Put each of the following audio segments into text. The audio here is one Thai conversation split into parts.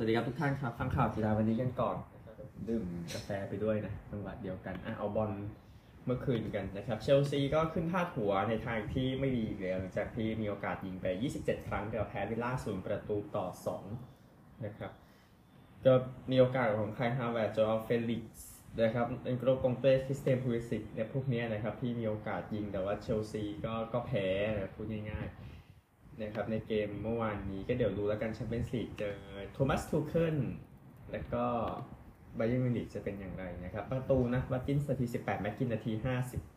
สวัสดีครับทุกท่านครับฟังข่าวกีฬาวันนี้กันก่อนดื่มกาแฟไปด้วยนะจังหวะเดียวกันอะเอาบอลเมื่อคืนกันนะครับเชลซีก็ขึ้นพาดหัวในทางที่ไม่ดีอีกแล้วหลังจากที่มีโอกาสยิงไป 27 ครั้งแต่แพ้วิลล่าศูนย์ประตูต่อ 2 นะครับ ก็มีโอกาสของไค ฮาแวร์ตซ์ ชูเอา เฟลิกซ์นะครับเอ็นโกโล ก็องเต้คริสเตียนพูลิซิชเนี่ยพวกนี้นะครับที่มีโอกาสยิงแต่ว่าเชลซีก็ก็แพ้นะพูดง่ายๆ นะครับในเกมเมื่อวานนี้ก็เดี๋ยวดูแล้วกันแชมเปี้ยนส์ลีกเจอโทมัสทูเคิลแล้วก็บาเยิร์นมิวนิกจะเป็นอย่างไรนะครับ ประตูนะวัตกินส์นาที 18 แม็กกินนาที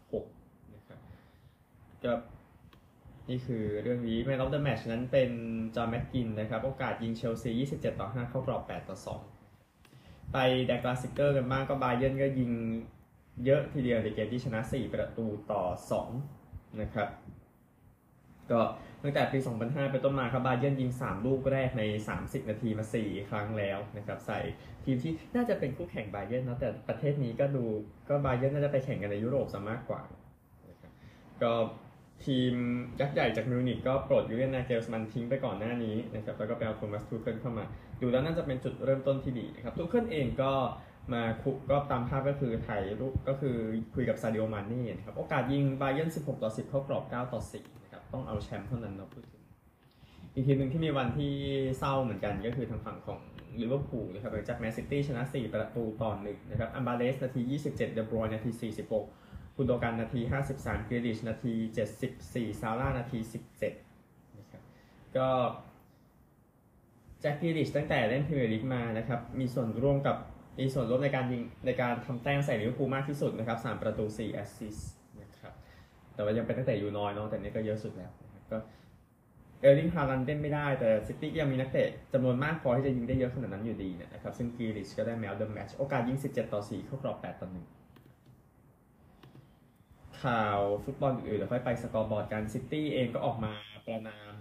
56 นะครับก็นี่คือเรื่องนี้ man of the match นั้นเป็นจอห์นแม็กกินนะครับ โอกาสยิงเชลซี 27 ต่อ 5 เข้ากรอบ 8 ต่อ 2 ไปแดร์กลาสซิเกอร์กันบ้างก็บาเยิร์นก็ยิงเยอะทีเดียวในเกมที่ชนะ 4 ประตูต่อ 2 นะครับ ก็ ตั้งแต่ปี 2005 เป็นต้นมาครับบาเยร์นยิง 3 ลูกแรกใน 30 นาทีมา 4 ครั้งแล้วนะครับ ใส่ทีมที่น่าจะเป็นคู่แข่งบาเยร์นนะแต่ประเทศนี้ก็ดูก็บาเยร์นน่าจะไปแข่งกันในยุโรปซะมากกว่านะครับก็ทีมยักษ์ใหญ่จากมิวนิกก็ปลดยูเลียนนาเกลส์มันทิ้งไปก่อนหน้านี้นะครับแล้วก็ไปเอาโทมัสทูเคิลเข้ามา ดูแล้วน่าจะเป็นจุดเริ่มต้นที่ดีนะครับทูเคิลเองก็มาคุกก็ตามภาพก็คือถ่ายรูปก็คือคุยกับซาดิโอมานนี่นะครับโอกาสยิงบาเยร์น16 ต่อ 10 เข้ากรอบ 9 ต่อ 4 ต้องเอาแชมป์เท่านั้นเราพูดถึงอีกทีหนึ่งที่มีวันที่เศร้าเหมือนกันก็คือทางฝั่งของลิเวอร์พูลนะครับหลังจากแมนซิตี้ชนะ 4 ประตูต่อหนึ่งนะครับอัลวาเรซนาที 27 เดอบรอยน์นาที 46 กุนโดกันนาที 53 กริลิชนาที 74 ซาร่านาที 17 นะครับก็แจ็คกริลิชตั้งแต่เล่นพรีเมียร์ลีกมานะครับมีส่วนร่วมกับมีส่วนร่วมในการยิงในการทำแต้มใส่ลิเวอร์พูลมากที่สุดนะครับ 3 ประตู 4 แอสซิสต์ แต่ว่ายังเป็นตั้งแต่อยู่น้อยเนาะแต่นี้ก็เยอะสุดแล้วก็เออร์ลิงฮาลันด์เล่นไม่ได้แต่ซิตี้ยังมีนักเตะจำนวนมากพอที่จะยิงได้เยอะขนาดนั้นอยู่ดีนะครับซึ่งกริลิชก็ได้ man of the match โอกาสยิง 17 ต่อ 4 เข้ากรอบ 8 ต่อ 1 ข่าวฟุตบอลอื่นๆเดี๋ยวค่อยไป scoreboard กันซิตี้เองก็ออกมาประณาม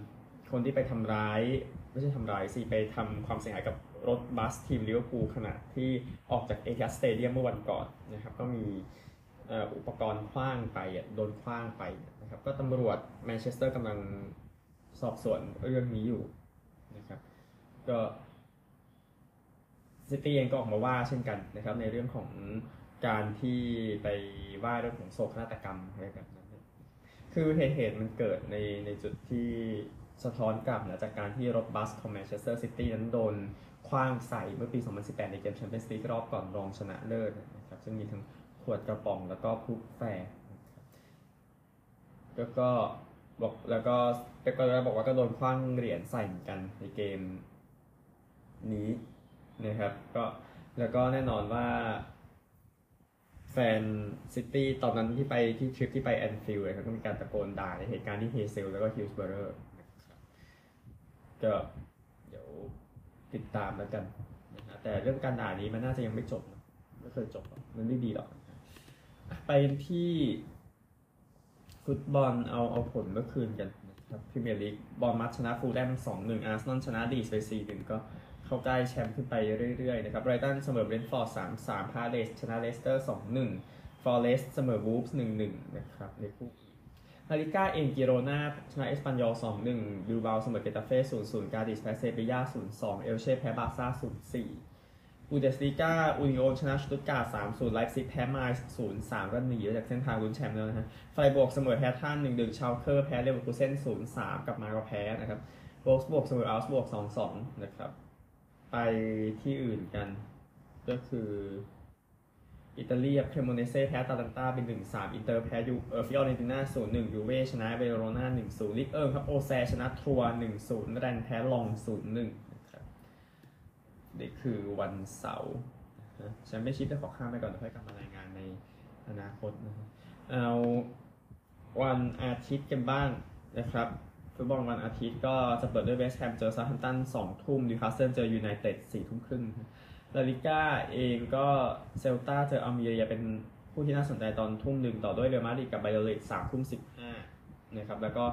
คนที่ไปทำร้าย ไม่ใช่ทำร้ายสิไปทำความเสียหายกับรถบัสทีมลิเวอร์พูลขณะที่ออกจากเอทิฮัสสเตเดียมเมื่อวันก่อนนะครับก็มี อุปกรณ์ขว้างไปโดนขว้างไปนะครับก็ตำรวจแมนเชสเตอร์กำลังสอบสวนเรื่องนี้อยู่นะครับก็ซิตี้เองก็ออกมาว่าเช่นกันนะครับในเรื่องของการที่ไปว่าเรื่องของโศกนาฏกรรมอะไรแบบนั้น คือเหตุเหตุมันเกิดในในจุดที่สะท้อนกลับนะจากการที่รถบัสของแมนเชสเตอร์ซิตี้นั้นโดนขว้างใส่เมื่อปี 2018 ในเกมแชมเปี้ยนส์ลีกรอบก่อนรองชนะเลิศนะครับซึ่งมีทั้ง ขวดกระป๋องแล้วก็พลุ flare แล้วก็บอกแล้วก็เป๊ปก็บอกว่าก็โดนขว้างเหรียญใส่เหมือนกันในเกมนี้นะครับก็แล้วก็แน่นอนว่า แฟนซิตี้ตอนนั้นที่ไปที่ทริปที่ไปแอนฟิลด์เลยครับก็มีการตะโกนด่าในเหตุการณ์ที่เฮเซลแล้วก็ฮิลส์เบอร์เรอร์นะครับก็เดี๋ยวติดตามแล้วกันนะแต่เรื่องการด่านี้มันน่าจะยังไม่จบนะไม่เคยจบมันไม่ดีหรอก ไปที่ฟุตบอลเอาเอาผลเมื่อคืนกันนะครับพรีเมียร์ลีกบอร์นมัธชนะฟูแลมสองหนึ่งอาร์เซนอลชนะลีดส์ไปสี่หนึ่งก็เข้าใกล้แชมป์ขึ้นไปเรื่อยๆนะครับไบรท์ตันเสมอเบรนฟอร์ดสามสามพาเลสชนะเลสเตอร์สองหนึ่งฟอเรสต์เสมอวูฟส์หนึ่งหนึ่งนะครับในคู่ลาลิก้าเองกิโรนาชนะเอสปันยอลสองหนึ่งบิลบาเสมอเกตาเฟ่ศูนย์ศูนย์กาดิสแพ้เซบียาศูนย์สองเอลเช่แพ้บาซ่าศูนย์สี่ บุนเดสลีกาอูนิโอนชนะสตุตกาสามศูนย์ไลป์ซิกแพ้มาศูนย์สามก็หนีจากเส้นทางลุ้นแชมป์แล้วนะฮะ ไฟบวกเสมอแพ้ท่านหนึ่งหนึ่งชาวเคอร์แพ้เลเวอร์คูเซ่นศูนย์สามกลับมาก็แพ้นะครับโบกบวกเสมออัลส์บวกสองสองนะครับ ไปที่อื่นกัน ก็คือ อิตาลีเครโมเนเซ่แพ้ตาลันตาเป็นหนึ่งสามอินเตอร์แพ้ยูเออฟิออเรนติน่าศูนย์หนึ่งยูเว่ชนะเวโรนาหนึ่งศูนย์ลิกเอิร์ครับโอแซชนะทัวร์หนึ่งศูนย์แรนแพ้ลองศูนย์หนึ่ง นี่คือวันเสาร์แชมเปี้ยนชิพจะขอข้ามไปก่อนเดี๋ยวค่อยกลับมารายงานในอนาคตนะครับเอาวันอาทิตย์กันบ้างนะครับฟุตบอลวันอาทิตย์ก็จะเปิดด้วยเวสต์แฮมเจอเซาแธมป์ตันสองทุ่มนิวคาสเซิลเจอยูไนเต็ดสี่ทุ่มครึ่งลาลิก้าเองก็เซลตาเจออัลเมเรียเป็นคู่ที่น่าสนใจตอนทุ่มหนึ่งต่อด้วยเรอัลมาดริดกับบายาโดลิดสามทุ่มสิบห้านะครับแล้วก็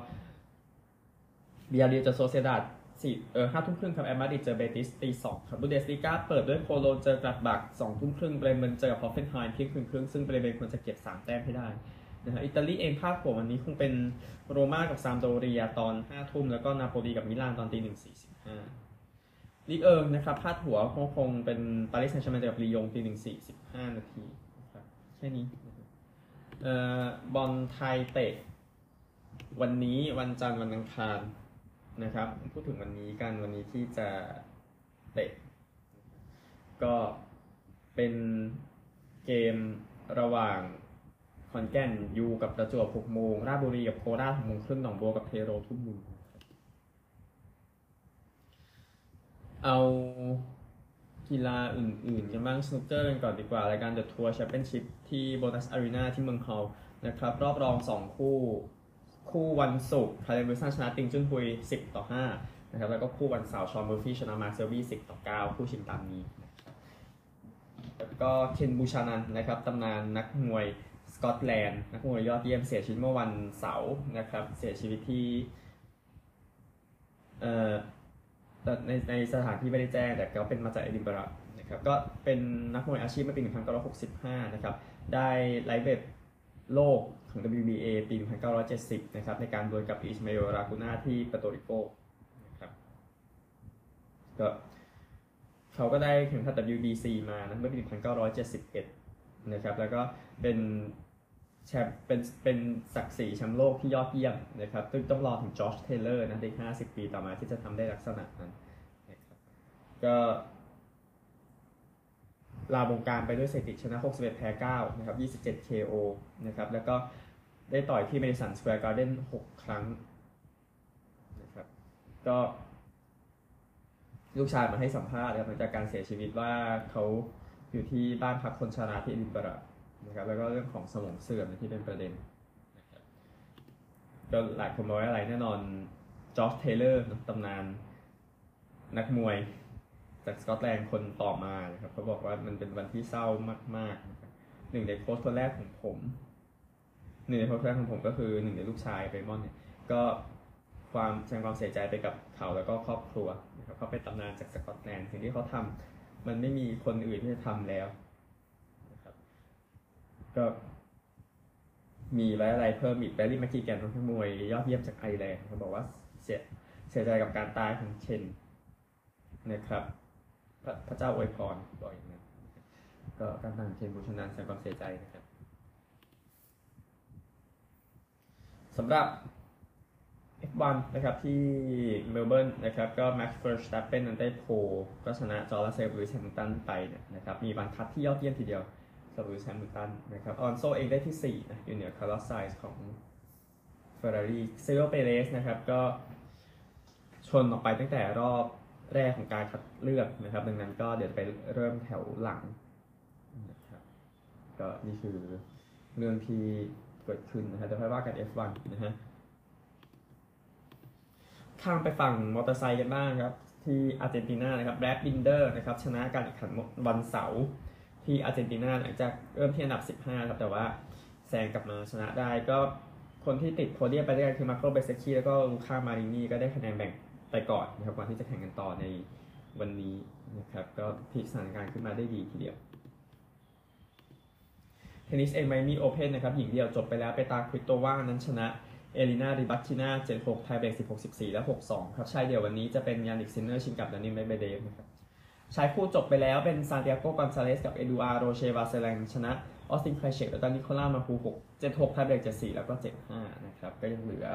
บียาร์เรอัลเจอโซเซดาด สี่เออห้าทุ่มครึ่งครับแอตมาดริดเจอเบติสตีสองครับบุนเดสลีกาเปิดด้วยโคโลญเจอกลัดบักสองทุ่มครึ่งเบรเมนเจอกับฮอฟเฟนไฮม์เที่ยงคืนครึ่งซึ่งเบรเมนควรจะเก็บสามแต้มให้ได้นะครับอิตาลีเองภาคหัววันนี้คงเป็นโรม่ากับซามโดเรียตอน5ทุ่มแล้วก็นาโปลีกับมิลานตอนตีหนึ่งสี่สิบห้าลีเอิงนะครับพาดหัวคงคงเป็นปารีสแซงต์แชร์แมงกับลียงตีหนึ่งสี่สิบห้านาทีครับแค่นี้เอ่อบอลไทยเตะวันนี้วันจันทร์วันอังคาร นะครับ พูดถึงวันนี้กันวันนี้ที่จะเตะ ก็เป็นเกมระหว่างขอนแก่นยูกับประจวบหกโมงราชบุรีกับโคราชหกโมงครึ่งหนองบัวกับเทโรทุ่มหนึ่งเอากีฬาอื่นๆกันบ้างสนุกเกอร์กันก่อนดีกว่ารายการ The Tour Championship ที่โบนัสอารีนาที่เมืองฮัลล์นะครับ รอบรอง 2 คู่ คู่วันศุกร์คาร์เดนวิลสันชนะติงจุนฮุย 10 ต่อ 5 นะครับ แล้วก็คู่วันเสาร์ชอนเมอร์ฟี่ชนะมาร์คเซลบี้ 10 ต่อ 9 คู่ชิงตามนี้ แล้วก็เคนบูชานันนะครับตำนานนักมวยสกอตแลนด์นักมวยยอดเยี่ยมเสียชีวิตเมื่อวันเสาร์นะครับ เสียชีวิตที่เอ่อในในสถานที่ไม่ได้แจ้งแต่ก็เป็นมาจากเอดินบะระนะครับก็เป็นนักมวยอาชีพมื่อปี1965 นะครับ ได้ไลฟ์เวทโลก ของ WBA ปี 1970 นะครับในการดวลกับอิสมาเอลรากูน่าที่เปโตริโกนะครับก็เขาก็ได้แข่งขัน WBC มานะเมื่อปี 1971 นะครับแล้วก็เป็นแชมป์เป็นเป็นศักดิ์ศรีแชมป์โลกที่ยอดเยี่ยมนะครับซึ่งต้องรอถึงจอร์จเทเลอร์นะใน50 ปีต่อมาที่จะทำได้ลักษณะนั้นนะครับก็ ลาวงการไปด้วยสถิติชนะ61แพ้9นะครับ27 KO นะครับแล้วก็ได้ต่อยที่ Madison Square Garden 6ครั้งนะครับก็ลูกชายมาให้สัมภาษณ์นะครับหลังจากการเสียชีวิตว่าเขาอยู่ที่บ้านพักคนชราที่เอดินบะระนะครับแล้วก็เรื่องของสมองเสื่อมที่เป็นประเด็นนะครับก็หลายคนบอกว่าอะไรแน่นอนจอชเทย์เลอร์ตำนานนักมวย จากสกอตแลนด์คนต่อมานะครับเขาบอกว่ามันเป็นวันที่เศร้ามากๆหนึ่งในโค้ชคนแรกของผมหนึ่งในโค้ชแรกของผมก็คือหนึ่งในลูกชายเบมอนเนี่ยก็ความแสดงความเสียใจไปกับเขาแล้วก็ครอบครัวนะครับเขาเป็นตำนานจากสกอตแลนด์สิ่งที่เขาทำมันไม่มีคนอื่นที่จะทำแล้วนะครับก็มีไว้อะไรเพิ่มอีกแบรรี่แมคคีแกนนักมวยยอดเยี่ยมจากไอร์แลนด์เขาบอกว่าเสียเสียใจกับการตายของเชนนะครับ พระเจ้าอวยพรบอกอย่างนั้นก็การต่างเชนบูชนันแสดงความเสียใจนะครับสำหรับ F1 นะครับที่เมลเบิร์นนะครับก็ Max Verstappen นั้นได้โพลก็ชนะจอร์จเซลลุยส์แฮมิลตันไปเนี่ยนะครับมีบรรทัดที่ยอดเยี่ยมทีเดียวสำหรับแฮมิลตันนะครับออนโซเองได้ที่4นะอยู่เหนือคาร์ลอสไซส์ของ Ferrari เซโรเปเรสนะครับก็ชนออกไปตั้งแต่รอบ แรกของการคัดเลือกนะครับ ดังนั้นก็เดี๋ยวไปเริ่มแถวหลังนะครับก็นี่คือเรื่องที่เกิดขึ้นนะฮะเดี๋ยวค่อยว่ากัน F1 นะฮะข้ามไปฝั่งมอเตอร์ไซค์กันบ้างครับ ที่อาร์เจนตินานะครับแบรดบินเดอร์นะครับชนะการแข่งขันวันเสาร์ที่อาร์เจนตินาหลังจากเริ่มที่อันดับ 15 ครับแต่ว่าแซงกลับมาชนะได้ก็คนที่ติดโพเดียมไปด้วยกันคือมาร์โกเบซเซคคีแล้วก็ลูค่ามารินีก็ได้คะแนนแบ่ง ไปก่อนนะครับก่อนที่จะแข่งกันต่อในวันนี้นะครับ ก็พลิกสถานการณ์ขึ้นมาได้ดีทีเดียวเทนนิสไมอามี่โอเพนนะครับหญิงเดี่ยวจบไปแล้วเปตร้าควิโตว่านั้นชนะเอเลนาริบาคิน่า7-6 tiebreak 16 14 และ 6-2 ครับชายเดียววันนี้จะเป็นยานิกซินเนอร์ชิงกับดานิลเมดเวเดฟนะครับชายคู่จบไปแล้วเป็นซานติอาโกกอนซาเลสกับเอดูอาร์โรเชวาสเซลังชนะออสตินไครเชกแล้วก็นิโคล่ามาคู6 7-6 tiebreak 74 แล้วก็ 7-5 นะครับ ก็ยังเหลือ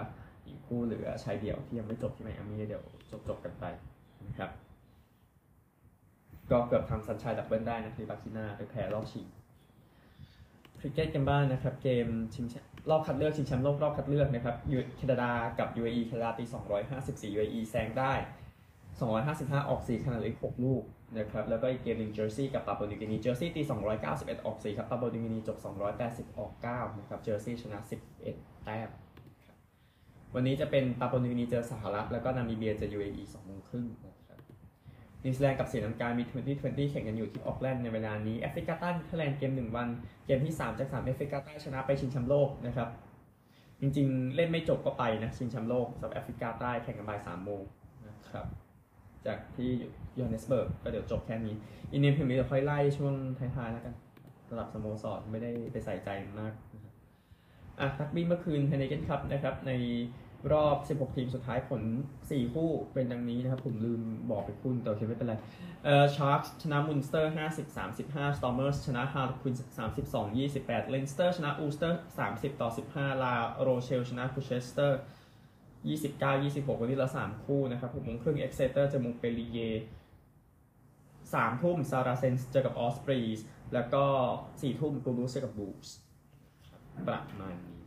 อีกคู่เหลือชายเดี่ยวที่ยังไม่จบที่ไมอามี่เดี๋ยวจบจบกันไปนะครับ ก็เกือบทำ Sunshine Double ได้นะริบาคิน่าไปแพ้รอบชิงคริกเก็ตกันบ้างนะครับ เกมชิงแชมป์รอบคัดเลือกชิงแชมป์โลกรอบคัดเลือกนะครับยูแคนาดากับ UAE แคนาดาตี254 UAE แซงได้ 255 ออก4ขนาดเล็ก6ลูกนะครับแล้วก็อีกเกมหนึ่งเจอร์ซีย์กับปาปัวนิวกินีเจอร์ซีย์ตี 291 ออก4ครับปาปัวนิวกินีจบ 280 ออก9นะครับเจอร์ซีย์ชนะ 11 แต้ม วันนี้จะเป็นปาปัวนิวกินีเจอสหรัฐแล้วก็นามิเบียเจอ UAE 2โมงครึ่งนะครับนิวซีแลนด์กับศรีลังกามี 2020 แข่งกันอยู่ที่ออกแลนด์ในเวลานี้แอฟริกาใต้เนเธอร์แลนด์เกม 1 วัน เกมที่ 3 จาก 3 แอฟริกาใต้ชนะไปชิงแชมป์โลกนะครับ จริงๆ เล่นไม่จบก็ไปนะ ชิงแชมป์โลกสำหรับแอฟริกาใต้แข่งกันบ่าย3โมงนะครับ จากที่ยอห์นเนสเบิร์กก็เดี๋ยวจบแค่นี้ อินเดียพรีเมียร์ลีกเดี๋ยวค่อยไล่ช่วงท้ายๆแล้วกันสำหรับสโมสรไม่ได้ไปใส่ใจมากอะรักบี้เมื่อคืนไฮเนเกนคัพนะครับใน รอบ 16 ทีมสุดท้ายผล 4 คู่เป็นดังนี้นะครับ ผมลืมบอกไปคุณแต่โอเคไม่เป็นไร เอ่อชาร์กชนะมุนสเตอร์ 50 35สตอร์เมอร์ชนะฮาร์ลควินส์32 28เลนสเตอร์ชนะอัลสเตอร์ 30 ต่อ 15 ลาโรเชล ชนะกลูเชสเตอร์ 29 26 วันนี้ละ 3 คู่นะครับ6โมงครึ่งเอ็กเซเตอร์เจอมงเปลิเยสามทุ่มซาราเซนส์เจอกับออสปรีสแล้วก็สี่ทุ่มตูลูสเจอกับบูลส์ประมาณนี้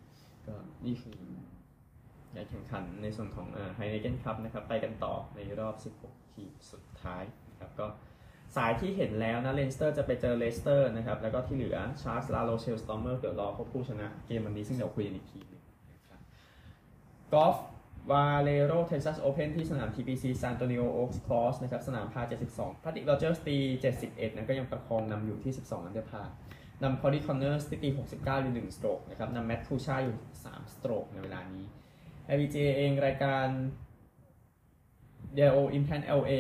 ก็นี่คือ การแข่งขันในส่วนของไฮเนเกนคัพนะครับไปกันต่อในรอบ 16 ทีมสุดท้ายนะครับก็สายที่เห็นแล้วนะเลนสเตอร์จะไปเจอเลสเตอร์นะครับแล้วก็ที่เหลือชาร์กส์ลาโรเชลสตอร์เมอร์เดี๋ยวรอพบผู้ชนะเกมวันนี้ซึ่งเดี๋ยวคุยกันอีกทีหนึงนะครับกอล์ฟวาเลโรเท็กซัสโอเพนที่สนาม TPC San Antonio Oaks Course นะครับสนามพาร์ 72แพทริกโรเจอร์สตี 71 นะก็ยังประคองนำอยู่ที่ 12อันเดอร์พาร์นำคอร์ดี้คอนเนอร์สตี 69 อยู่ 1 สโตรกนะครับนำแมตต์คูชาอยู่ 3 สโตรกในเวลานี้ LPGA เองรายการ DIO Implant LA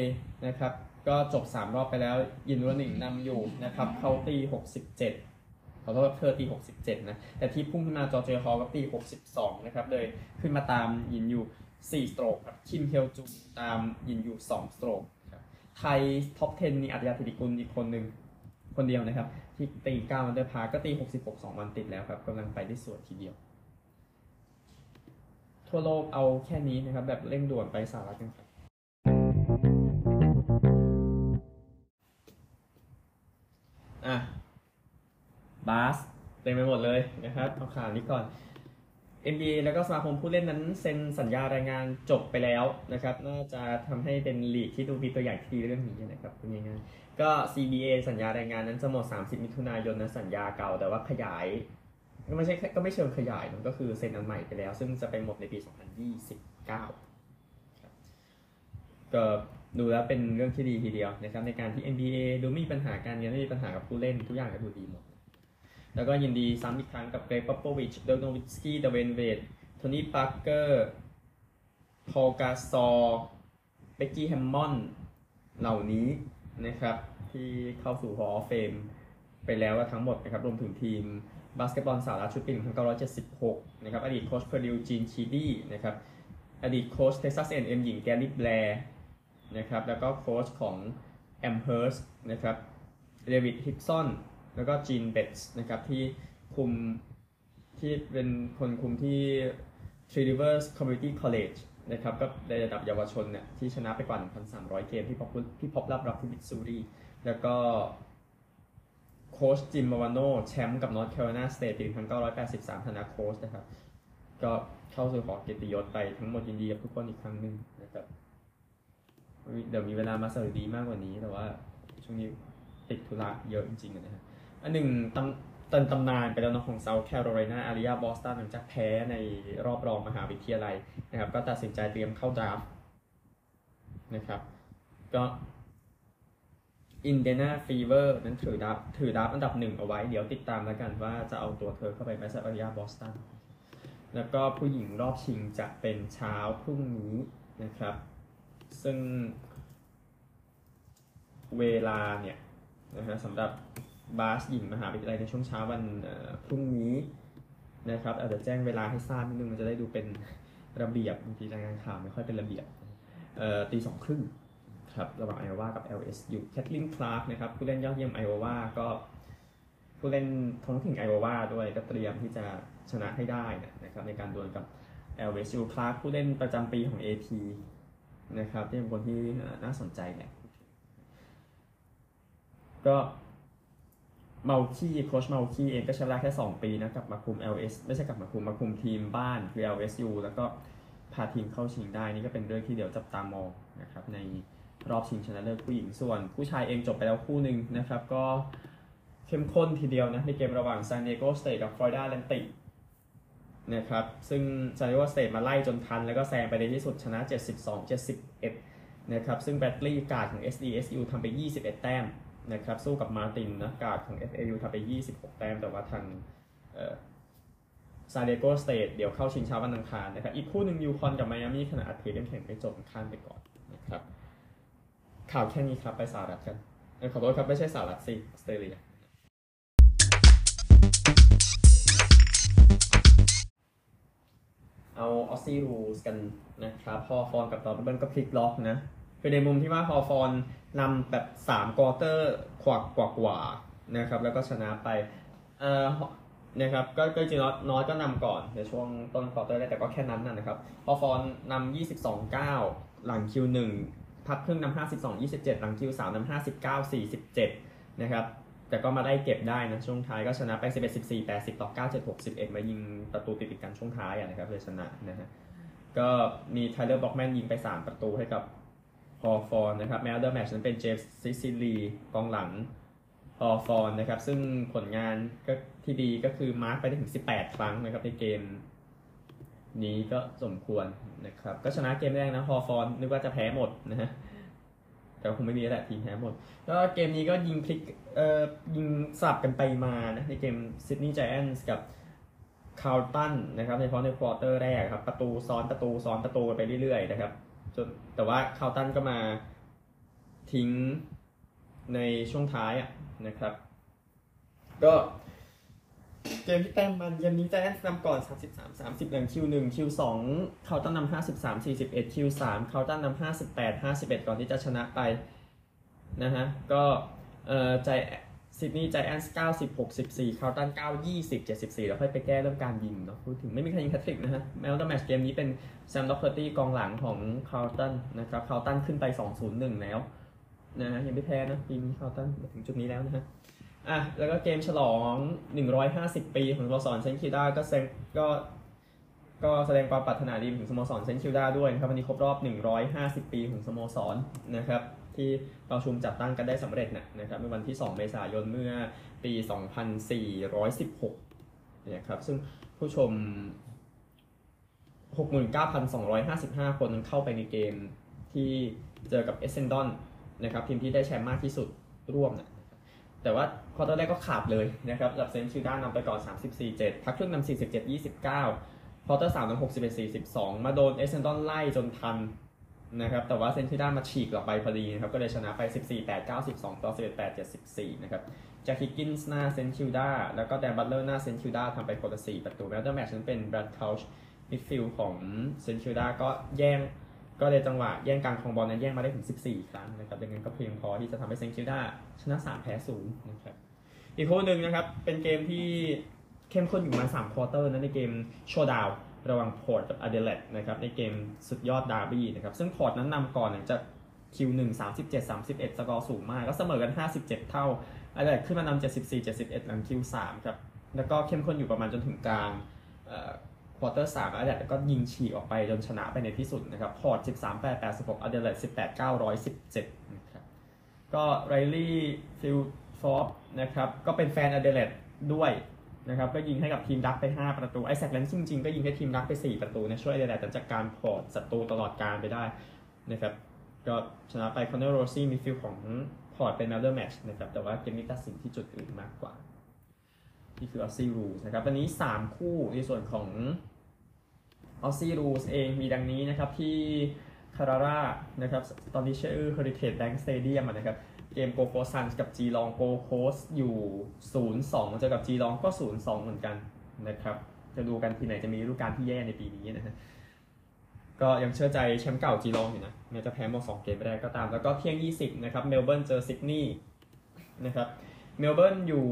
นะครับ ก็จบ 3 รอบไปแล้ว ยินรัวหนิงนำอยู่นะครับเขาตี 67ขอโทษเธอตี 67 นะ แต่ที่พุ่งขึ้นมาจอร์เจียฮอลล์ก็ตี 62 นะครับ เลยขึ้นมาตามยินอยู่4สโตรกครับคิมเฮลจุงตามยินอยู่2สโตรกครับไทยท็อป 10นี่อาฒยาฐิติกุลอีกคนหนึ่งคนเดียวนะครับ ที่ตี9อันเดอร์พาร์ก็ตี 66 2 วันติดแล้วครับกำลังไปได้สวยทีเดียว ทั่วโลกเอาแค่นี้นะครับ แบบเร่งด่วนไปสหรัฐกันครับอะบาสเต็มไปหมดเลยนะครับ เอาข่าวนี้ก่อน NBA แล้วก็สมาคมผู้เล่นนั้นเซ็นสัญญารายงานจบไปแล้วนะครับ น่าจะทำให้เป็นลีกที่ดูมีตัวอย่างที่ดีเรื่องนี้นะครับพูดง่ายๆก็ CBA สัญญารายงานนั้นจะหมด 30 มิถุนายนนะสัญญาเก่าแต่ว่าขยาย ก็ไม่ใช่ก็ไม่เชิงขยายมันก็คือเซ็นอันใหม่ไปแล้ว ซึ่งจะไปหมดในปี 2029ครับก็ดูแล้วเป็นเรื่องที่ดีทีเดียวนะครับในการที่ NBA ดูไม่มีปัญหาการเงินไม่มีปัญหากับผู้เล่นทุกอย่างก็ดูดีหมด แล้วก็ยินดีซ้ำอีกครั้งกับเกรก p ป p ป v วิชเดลโนวิสกี้เดเวนเวดโทนี่ปาร์เกอร์พอลกาซอลเบกกี้แฮมมอนเหล่านี้นะครับที่เข้าสู่ Hall of Fame ไปแล้วทั้งหมดนะครับรวมถึงทีม บาสเกตบอลสหรัฐชุดปี 1976 นะครับ อดีตโค้ชเพอร์ดิวจีนคีดี้นะครับ อดีตโค้ชเท็กซัส A&M หญิงแกรี่แบร์นะครับ แล้วก็โค้ชของแอมเฮิร์สนะครับเดวิดฮิกซอนแล้วก็จีนเบตส์นะครับ ที่คุมที่เป็นคนคุมที่ Three Rivers Community College นะครับก็ในระดับเยาวชนเนี่ยที่ชนะไปกว่า 1,300 เกมที่พบที่พบรับรับที่มิสซูรี แล้วก็ โค้ชจิมวาลวาโนแชมป์กับนอร์ทแคโรไลนาสเตทปี 1983ธนาโค้ชนะครับ ก็เข้าสู่หอเกียรติยศไปทั้งหมดยินดีกับทุกคนอีกครั้งหนึ่งนะครับเดี๋ยวมีเวลามาสวัสดีมากกว่านี้ แต่ว่าช่วงนี้ติดธุระเยอะจริงๆนะฮะอันหนึ่งตำตันตำนานไปแล้วนะของเซาท์แคโรไลนาอาริยาบอสตันหลังจากแพ้ในรอบรองมหาวิทยาลัยนะครับ ก็ตัดสินใจเตรียมเข้าดราฟนะครับ ก็ อินเดนาฟีเวอร์นั้นถือดับถือดับอันดับหนึ่งเอาไว้ เดี๋ยวติดตามแล้วกันว่าจะเอาตัวเธอเข้าไปแมสซาอาริยาบอสตันแล้วก็ผู้หญิงรอบชิงจะเป็นเช้าพรุ่งนี้นะครับ ซึ่งเวลาเนี่ยนะฮะสำหรับบาสหญิงมหาวิทยาลัยในช่วงเช้าวันพรุ่งนี้นะครับอาจจะแจ้งเวลาให้ทราบนิดนึงมันจะได้ดูเป็นระเบียบ บางทีรายงานข่าวไม่ค่อยเป็นระเบียบเอ่อตีสองครึ่ง ครับระหว่างไอโอวากับ LSU แคทลินคลาร์กนะครับผู้เล่นยอดเยี่ยมไอโอวาก็ผู้เล่นท้องถิ่นไอโอวาด้วยก็เตรียมที่จะชนะให้ได้นะครับในการดวลกับ LSU คลาร์กผู้เล่นประจำปีของ AP นะครับที่เป็นคนที่น่าสนใจแหละก็มัลคีย์โค้ชมัลคีย์เองก็ใช้เวลาแค่ 2 ปีนะกลับมาคุม LS ไม่ใช่กลับมาคุมมาคุมทีมบ้านคือ LSU แล้วก็พาทีมเข้าชิงได้นี่ก็เป็นเรื่องที่เดี๋ยวจับตามองนะครับใน รอบชิงชนะเลิศผู้หญิงส่วน ผู้ชายเองจบไปแล้วคู่หนึ่งนะครับ ก็เข้มข้นทีเดียวนะในเกมระหว่าง San Diego State กับ Florida Atlantic นะครับซึ่ง San Diego State มาไล่จนทัน แล้วก็แซงไปในที่สุดชนะ 72-71นะครับซึ่งแบรดลีย์การ์ดของ SDSU ทำไป 21 แต้มนะครับสู้กับมาตินนะการ์ดของ FAU ทำไป 26 แต้ม แต่ว่าทางซานดิเอโกสเตทเดี๋ยวเข้าชิงเช้าวันอังคารนะครับ อีกคู่หนึ่งยูคอนกับไมอามี่ขณะอัดเทปยังแข่งไม่จบข้ามไปก่อน ข่าวแค่นี้ครับไปสหรัฐกันขอโทษครับไม่ใช่สหรัฐสิออสเตรเลียเอา Aussie Rules กันนะครับฮอว์ธอร์นกับนอร์ทเมลเบิร์นก็พลิกล็อกนะคือในมุมที่ว่าฮอว์ธอร์นนำแบบ3ควอเตอร์ขวากกว่ากว่านะครับแล้วก็ชนะไปเอ่อนะครับก็ก็จริงๆนอร์ทก็นำก่อนในช่วงต้นควอเตอร์แรกแต่ก็แค่นั้นนะครับฮอว์ธอร์นนำ22-9 หลัง Q1 พักครึ่งนำ52 27หลัง Q3 นำ59 47นะครับแต่ก็มาได้เก็บได้นะช่วงท้ายก็ชนะไป11 14 80ต่อ9 7 6 11 มายิงประตูติดๆกันช่วงท้ายอะนะครับเลยชนะนะฮะก็มีไทเลอร์บร็อกแมนยิงไป 3 ประตูให้กับฮอว์ธอร์นนะครับ man of the match นั้นเป็นเจมส์ซิซิลีกองหลังฮอว์ธอร์นนะครับซึ่งผลงานก็ที่ดีก็คือ mark ไปได้ถึง 18 ครั้งนะครับในเกม นี้ก็สมควรนะครับ ก็ชนะเกมแรกนะฮอว์ธอร์นนึกว่าจะแพ้หมดนะฮะแต่คงไม่มีแหละทีมแพ้หมด ก็เกมนี้ก็ยิงพลิกเอ่อยิงสลับกันไปมานะในเกมซิดนีย์ไจแอนท์กับคาร์ลตันนะครับในเพราะในควอเตอร์แรกครับ ประตูซ้อนประตูซ้อนประตูไปเรื่อยๆนะครับจนแต่ว่าคาร์ลตันก็มาทิ้งในช่วงท้ายอะนะครับ ก็ เกมที่แต้มมันเกมนี้ไจแอนท์นำก่อน 33 30หลัง Q1 Q2 คาร์ลตันนำ53 41 Q3 คาร์ลตันนำ58 51 ก่อนที่จะชนะไปนะฮะก็เอ่อไจซิดนีย์ไจแอนท์90 64คาร์ลตัน9 20 74แล้วค่อยไปแก้เรื่องการยิงเนาะพูดถึงไม่มีใครยิงแฮตทริกนะฮะแม้ว่าแมตช์เกมนี้เป็นแซมด็อกเ r อร์ตี้กองหลังของคาร์ตันนะครับคาร์ตันขึ้นไป2-0-1แล้วนะฮะยังไม่แพ้นะทีมคาร์ลตันมาถึงจุดนี้แล้วนะฮะ อะแล้วก็เกมฉลอง 150 ปีของสโมสรเซนคิวดาก็เซนก็ก็แสดงความปรารถนาดีถึงสโมสรเซนคิวดาด้วยนะครับวันนี้ครบรอบ 150 ปีของสโมสรนะครับที่ประชุมจัดตั้งกันได้สำเร็จนะนะครับในวันที่ 2 เมษายนเมื่อปี 2416นะครับซึ่งผู้ชม 69,255 คนเข้าไปในเกมที่เจอกับเอสเซนดอนนะครับทีมที่ได้แชมป์มากที่สุดร่วมนะ แต่ว่าควอเตอร์แรกก็ขาดเลยนะครับจากเซนต์คิลดานำไปก่อน 34-7 พักครึ่งนำ47-29ควอเตอร์3นำ61-42 มาโดนเอสเซนดอนไล่จนทันนะครับแต่ว่าเซนต์คิลดามาฉีกกลับไปพอดีนะครับก็เลยชนะไป 14-8 92ต่อ 11-8 74 นะครับแจ็คฮิกกินส์หน้าเซนต์คิลดาแล้วก็แดนบัตเลอร์หน้าเซนต์คิลดาทำไปคนละ4ประตู man of the match นั้นเป็นแบรดเคราช์มิดฟิลด์ของเซนต์คิลดาก็แย่ง ก็ในจังหวะแย่งการครองบอลนั้นแย่งมาได้ถึง 14 ครั้งนะครับดังนั้นก็เพียงพอที่จะทำให้เซนต์คิลดาชนะ 3 แพ้0นะครับอีกคู่หนึ่งนะครับเป็นเกมที่เข้มข้นอยู่มา3ควอเตอร์นะในเกม Showdown ระหว่างพอร์ตกับอเดเลดนะครับในเกมสุดยอดดาร์บี้นะครับซึ่งพอร์ตนั้นนำก่อนจาก Q1 37 31สามสิบเจ็ดสามสิบเอ็ดสกอร์สูงมาก ก็เสมอกัน57เจ็ดเท่าอเดเลดขึ้นมานำ74 71หลัง Q3 ครับ แล้วก็เข้มข้นอยู่ประมาณจนถึงกลาง ควอเตอร์สามอเดเลดก็ยิงฉีกออกไปจนชนะไปในที่สุดนะครับ พอร์ต13 8 86อเดเลด18 917นะครับก็ไรลี่ธิลธอร์ปนะครับก็เป็นแฟนอเดเลดด้วยนะครับก็ยิงให้กับทีมดักไป 5 ประตู ไอแซคแรนคินจริงก็ยิงให้ทีมดักไป 4 ประตูนะช่วยอเดเลดจากการพอร์ตศัตรูตลอดกาลไปได้นะครับก็ชนะไปคอนเนอร์โรซี่มิดฟิลด์ของพอร์ตเป็น man of the match นะครับแต่ว่าเกมนี้ตัดสินที่จุดอื่นมากกว่า นี่คือ Aussie Rules นะครับวันนี้ 3 คู่ในส่วนของ Aussie Rules เองมีดังนี้นะครับที่คาราร่านะครับตอนนี้ชื่อ Heritage Bank Stadium นะครับเกมโกลด์โคสต์ซันส์กับจีลองโกลด์โคสต์อยู่ 0-2 เจอกับจีลองก็ 0-2 เหมือนกันนะครับจะดูกันทีมไหนจะมีฤดูกาลที่แย่ในปีนี้นะฮะก็ยังเชื่อใจแชมป์เก่าจีลองอยู่นะแม้จะแพ้หมด2เกมไปได้ก็ตาม แล้วก็เที่ยง 20 นะครับ เมลเบิร์นเจอซิดนีย์นะครับ เมลเบิร์นอยู่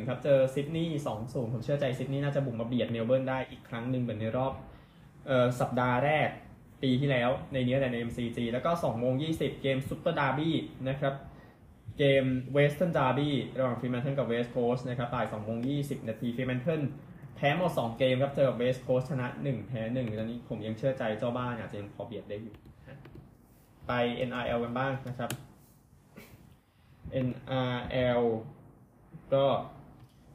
1-1ครับ เจอซิดนีย์2-0ผมเชื่อใจซิดนีย์น่าจะบุกมาเบียดเมลเบิร์นได้อีกครั้งหนึ่งเหมือนในรอบออสัปดาห์แรกปีที่แล้วในนี้แต่ใน MCG แล้วก็2โมง20 เกมซุปเปอร์ดาร์บี้นะครับเกมเวสเทิร์นดาร์บี้ระหว่างฟรีแมนเทิลกับเวสต์โคสต์นะครับบ่าย2โมง20 นาทีฟรีแมนเทิลแพ้หมด 2 เกมครับ เจอกับเวสต์โคสต์ชนะ 1 แพ้1ตอนนี้ผมยังเชื่อใจเจ้าบ้านอาจจะยังพอเบียดได้อยู่ ไป NRL กันบ้างนะครับ NRL ก็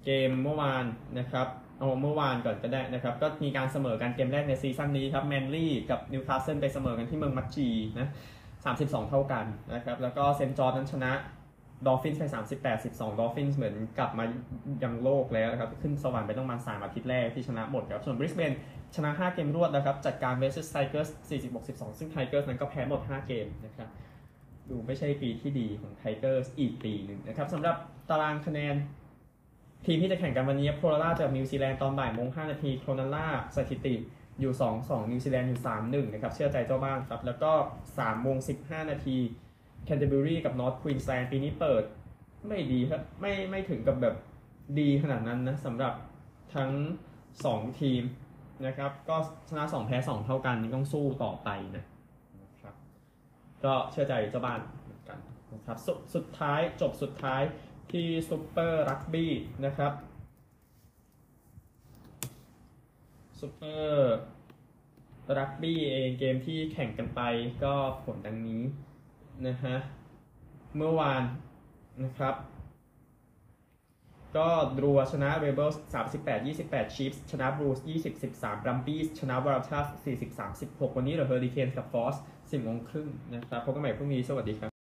เกมเมื่อวานนะครับเอาเมื่อวานก่อนก็ได้นะครับ ก็มีการเสมอกันเกมแรกในซีซั่นนี้ครับแมนลี่กับนิวคาสเซิลไปเสมอกันที่เมืองมัดจีนะ32 เท่ากันนะครับ แล้วก็เซนต์จอร์จนั้นชนะดอลฟินส์ไป 38 12ดอลฟินส์เหมือนกลับมายังโลกแล้วนะครับ ขึ้นสวรรค์ไปต้องมาสามอาทิตย์แรกที่ชนะหมดครับ ส่วนบริสเบนชนะ 5 เกมรวดนะครับ จัดการเวสต์ไทเกอร์ส46 12 ซึ่งไทเกอร์สนั้นก็แพ้หมด 5 เกมนะครับ ดูไม่ใช่ปีที่ดีของไทเกอร์สอีกปีหนึ่งนะครับสำหรับตารางคะแนน ทีมที่จะแข่งกันวันนี้โครนัลลาเจอนิวซีแลนด์ตอนบ่ายโมง5นาทีโครนัลลาสถิติอยู่ 2 2 นิวซีแลนด์อยู่ 3 1 นะครับ เชื่อใจเจ้าบ้านครับ แล้วก็3โมง15 นาทีแคนเทอร์เบอรีกับนอร์ทควีนสแลนด์ปีนี้เปิดไม่ดีครับ ไม่ไม่ถึงกับแบบดีขนาดนั้นนะสำหรับทั้ง 2 ทีมนะครับ ก็ชนะ 2 แพ้ 2 เท่ากันนี่ต้องสู้ต่อไปนะ ก็เชื่อใจเจ้าบ้านเหมือนกันนะครับสดสุดท้ายจบสุดท้ายที่ซูเปอร์รักบี้นะครับซูเปอร์รักบี้เองเกมที่แข่งกันไปก็ผลดังนี้นะฮะเมื่อวานนะครับ ก็ดรัวชนะเรเบลส์38 28ชีฟชนะบลูส์20 13บรัมบี้ส์ชนะวาราทาห์สสี่สิบสามสิบหกวันนี้เหลือเฮอริเคนกับฟอร์ซสิบโมงครึ่งนะครับพบกันใหม่พรุ่งนี้ สวัสดีครับ